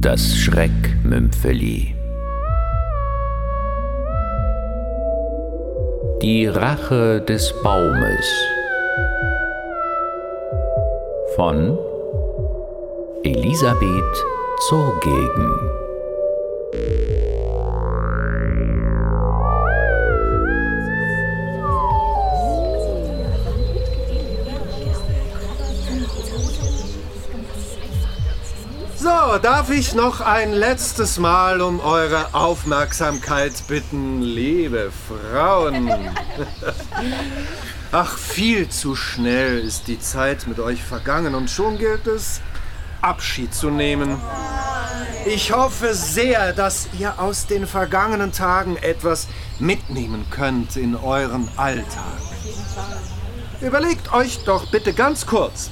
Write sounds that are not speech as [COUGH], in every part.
Das Schreckmümpfeli. Die Rache des Baumes von Elisabeth Zurgegen. So, darf ich noch ein letztes Mal um eure Aufmerksamkeit bitten, liebe Frauen? [LAUGHS] Ach, viel zu schnell ist die Zeit mit euch vergangen und schon gilt es, Abschied zu nehmen. Ich hoffe sehr, dass ihr aus den vergangenen Tagen etwas mitnehmen könnt in euren Alltag. Überlegt euch doch bitte ganz kurz,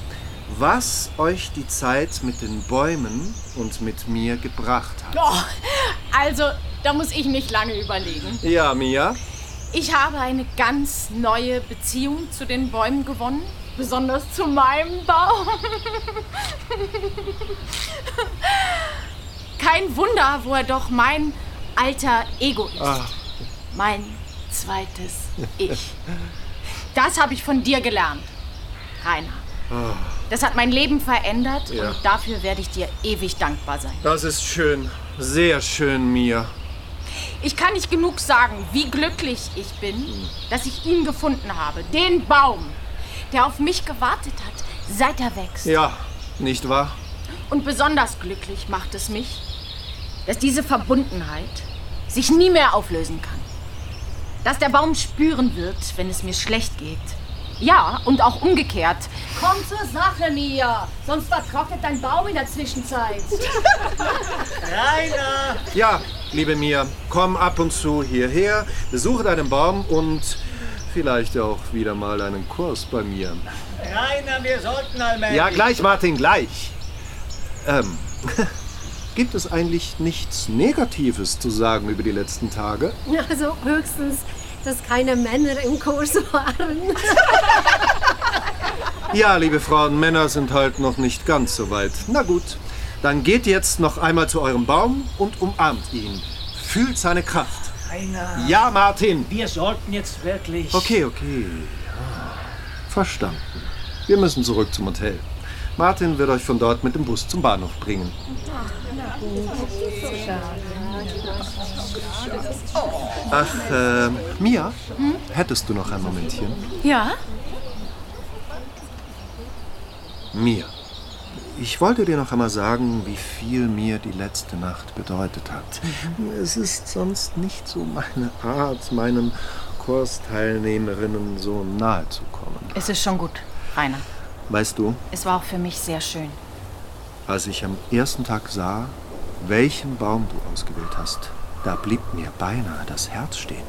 was euch die Zeit mit den Bäumen und mit mir gebracht hat. Oh, also, da muss ich nicht lange überlegen. Ja, Mia? Ich habe eine ganz neue Beziehung zu den Bäumen gewonnen. Besonders zu meinem Baum. [LAUGHS] Kein Wunder, wo er doch mein alter Ego ist. Ach. Mein zweites Ich. Das habe ich von dir gelernt, Rainer. Das hat mein Leben verändert Ja. und dafür werde ich dir ewig dankbar sein. Das ist schön. Sehr schön, Mia. Ich kann nicht genug sagen, wie glücklich ich bin, dass ich ihn gefunden habe. Den Baum, der auf mich gewartet hat, seit er wächst. Ja, nicht wahr? Und besonders glücklich macht es mich, dass diese Verbundenheit sich nie mehr auflösen kann. Dass der Baum spüren wird, wenn es mir schlecht geht. Ja, und auch umgekehrt. Komm zur Sache, Mia. Sonst vertrocknet dein Baum in der Zwischenzeit. [LAUGHS] Rainer! Ja, liebe Mia, komm ab und zu hierher, besuche deinen Baum und vielleicht auch wieder mal einen Kurs bei mir. Rainer, wir sollten allmählich. Ja, gleich, Martin, gleich. Ähm, [LAUGHS] gibt es eigentlich nichts Negatives zu sagen über die letzten Tage? Also höchstens, dass keine Männer im Kurs waren. [LAUGHS] Ja, liebe Frauen, Männer sind halt noch nicht ganz so weit. Na gut, dann geht jetzt noch einmal zu eurem Baum und umarmt ihn. Fühlt seine Kraft. Rainer, Ja, Martin. wir sollten jetzt wirklich. Okay, okay. Verstanden. Wir müssen zurück zum Hotel. Martin wird euch von dort mit dem Bus zum Bahnhof bringen. Ach, äh, Mia, hättest du noch ein Momentchen? Ja? Mia, ich wollte dir noch einmal sagen, wie viel mir die letzte Nacht bedeutet hat. Es ist sonst nicht so meine Art, meinen Kursteilnehmerinnen so nahe zu kommen. Es ist schon gut, Rainer. Weißt du, Es war auch für mich sehr schön. als ich am ersten Tag sah, welchen Baum du ausgewählt hast, da blieb mir beinahe das Herz stehen.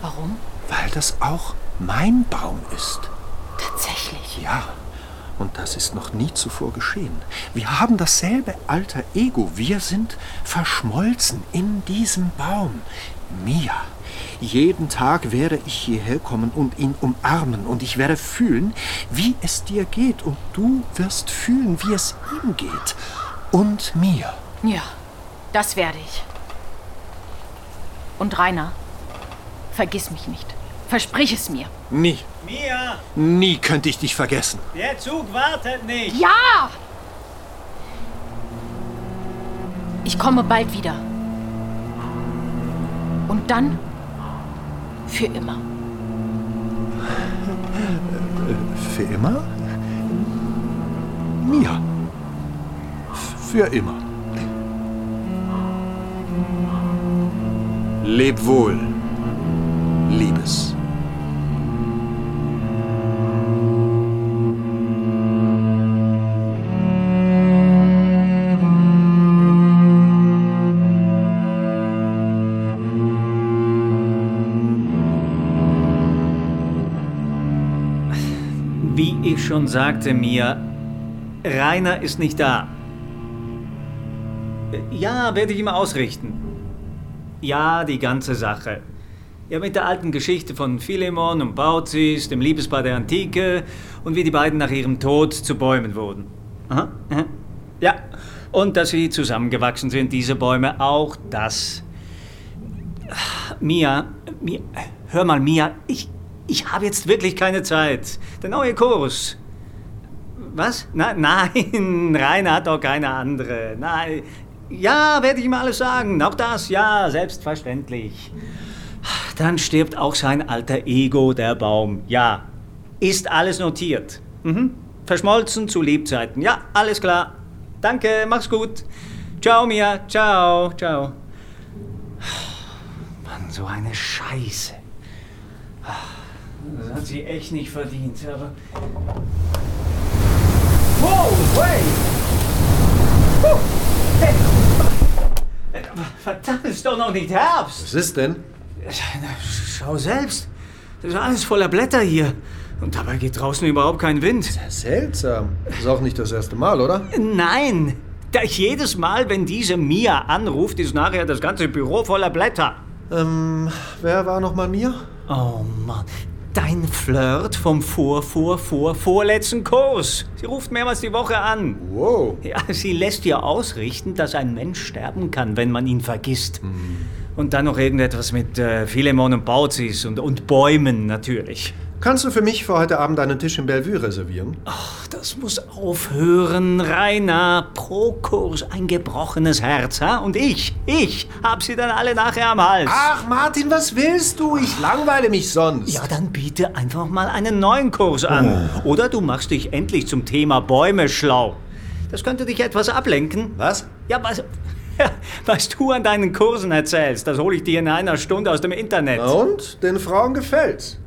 Warum? Weil das auch mein Baum ist. Tatsächlich. Ja, und das ist noch nie zuvor geschehen. Wir haben dasselbe alter Ego. Wir sind verschmolzen in diesem Baum. Mia, jeden Tag werde ich hierher kommen und ihn umarmen und ich werde fühlen, wie es dir geht und du wirst fühlen, wie es ihm geht. Und mir. Ja, das werde ich. Und Rainer, vergiss mich nicht. Versprich es mir. Nie, Mia, nie könnte ich dich vergessen. der Zug wartet nicht. Ja! Ich komme bald wieder. Und dann für immer. Für immer? Für immer. Leb wohl, Liebes. Wie ich schon sagte, Mia, Rainer ist nicht da. Ja, werde ich ihm ausrichten. Ja, die ganze Sache. Ja, mit der alten Geschichte von Philemon und Baucis, dem Liebespaar der Antike und wie die beiden nach ihrem Tod zu Bäumen wurden. Aha, aha. Ja, und dass sie zusammengewachsen sind, diese Bäume, auch das. Mia, Mia hör mal, Mia, ich, ich habe jetzt wirklich keine Zeit. Der neue Kurs. Was? Na, [LAUGHS] nein, Rainer hat doch keine andere. Nein. Ja, werde ich ihm alles sagen. Auch das, ja, selbstverständlich. Dann stirbt auch sein alter Ego, der Baum. Ja. Ist alles notiert. Mhm. Verschmolzen zu Lebzeiten. Ja, alles klar. Danke, mach's gut. Ciao, Mia. Ciao, ciao. Mann, so eine Scheiße. Das hat sie echt nicht verdient, aber. Wow, hey! Huh. Hey. Verdammt, ist doch noch nicht Herbst. Was ist denn? Schau selbst. Das ist alles voller Blätter hier. Und dabei geht draußen überhaupt kein Wind. Seltsam. Ist auch nicht das erste Mal, oder? Nein! Da jedes Mal, wenn diese Mia anruft, ist nachher das ganze Büro voller Blätter. Ähm, wer war noch mal mir? Oh Mann. Dein Flirt vom vor, vor, vor, vorletzten Kurs. Sie ruft mehrmals die Woche an. Wow. Ja, sie lässt dir ausrichten, dass ein Mensch sterben kann, wenn man ihn vergisst. Und dann noch irgendetwas mit äh, Philemon und Baucis und, und Bäumen natürlich. Kannst du für mich für heute Abend einen Tisch in Bellevue reservieren? Ach, das muss aufhören, Rainer. Pro Kurs ein gebrochenes Herz, ha? Und ich, ich hab sie dann alle nachher am Hals. Ach, Martin, was willst du? Ich langweile mich sonst. Ja, dann biete einfach mal einen neuen Kurs an. Oder du machst dich endlich zum Thema Bäume schlau. Das könnte dich etwas ablenken. Was? Ja, was, [LAUGHS] was du an deinen Kursen erzählst, das hole ich dir in einer Stunde aus dem Internet. Und? Den Frauen gefällt's.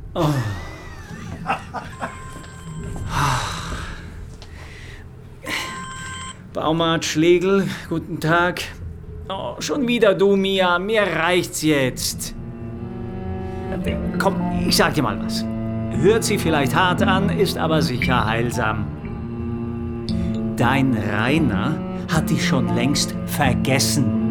Baumarkt Schlegel, guten Tag. Oh, schon wieder du, Mia. Mir reicht's jetzt. Äh, Komm, ich sag dir mal was. Hört sie vielleicht hart an, ist aber sicher heilsam. Dein Rainer hat dich schon längst vergessen.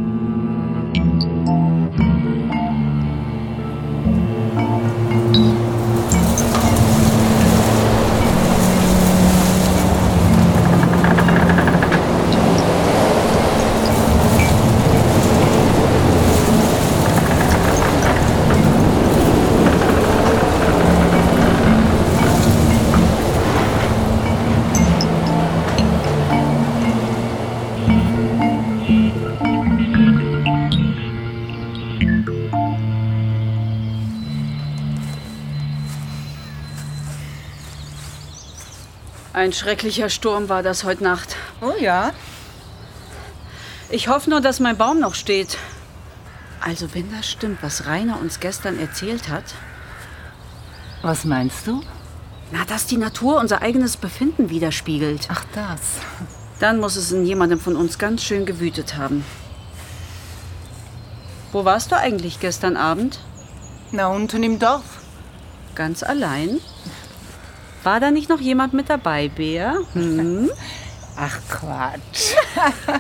Ein schrecklicher Sturm war das heute Nacht. Oh ja? Ich hoffe nur, dass mein Baum noch steht. Also, wenn das stimmt, was Rainer uns gestern erzählt hat, Was meinst du? na, dass die Natur unser eigenes Befinden widerspiegelt, Ach, das. dann muss es in jemandem von uns ganz schön gewütet haben. Wo warst du eigentlich gestern Abend? Na, unten im Dorf. Ganz allein? War da nicht noch jemand mit dabei, Bär? Hm? [LAUGHS] Ach, Quatsch. [LAUGHS]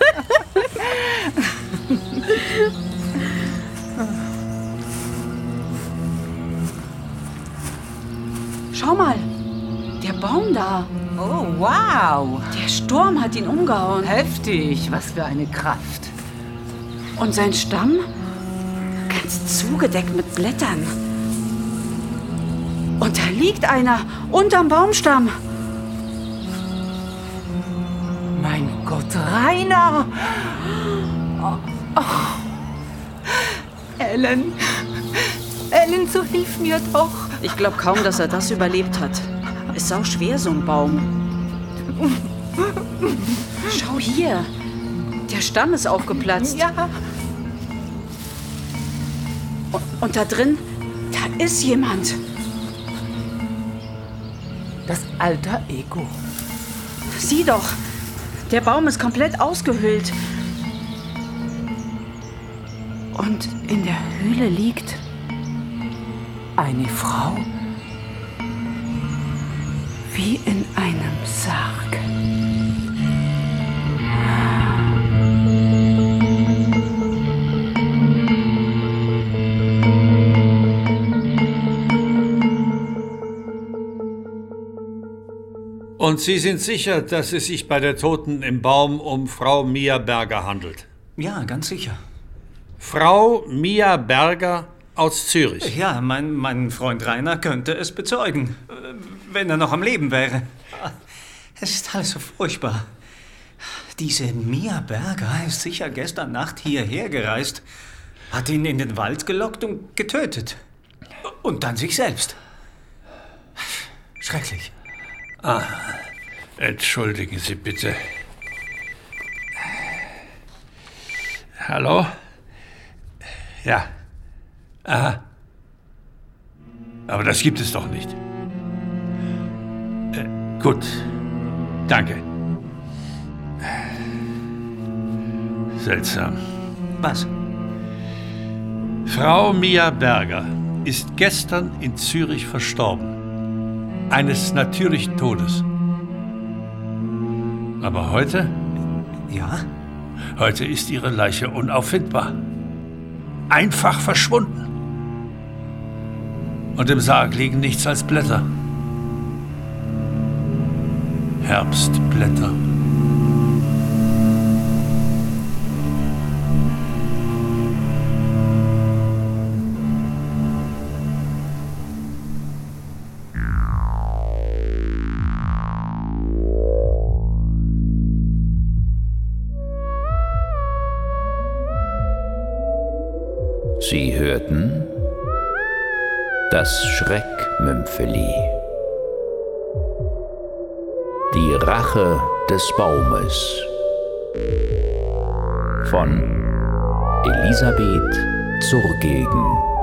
Schau mal, der Baum da. Oh, wow. Der Sturm hat ihn umgehauen. Heftig. Was für eine Kraft. Und sein Stamm? Ganz zugedeckt mit Blättern. Liegt einer unterm Baumstamm. Mein Gott, Rainer. Oh, oh. Ellen. Ellen, so hilf mir doch. Ich glaube kaum, dass er das überlebt hat. Ist sau schwer, so ein Baum. Schau hier. Der Stamm ist aufgeplatzt. Ja. Und, und da drin, da ist jemand. Das alter Ego. Sieh doch. Der Baum ist komplett ausgehöhlt. Und in der Höhle liegt Eine Frau wie in einem Sarg. Und Sie sind sicher, dass es sich bei der Toten im Baum um Frau Mia Berger handelt? Ja, ganz sicher. Frau Mia Berger aus Zürich. Ja, mein, mein Freund Rainer könnte es bezeugen, äh, wenn er noch am Leben wäre. Es ist alles so furchtbar. Diese Mia Berger ist sicher gestern Nacht hierher gereist, hat ihn in den Wald gelockt und getötet. Und dann sich selbst. Schrecklich. Ah, entschuldigen Sie bitte. Hallo? Ja. Aha. Aber das gibt es doch nicht. Äh, gut. Danke. Seltsam. Was? Frau Mia Berger ist gestern in Zürich verstorben. Eines natürlichen Todes. Aber heute? Ja? Heute ist ihre Leiche unauffindbar. Einfach verschwunden. Und im Sarg liegen nichts als Blätter. Herbstblätter. Hörten das Schreckmümpfeli. Die Rache des Baumes von Elisabeth Zurgegen.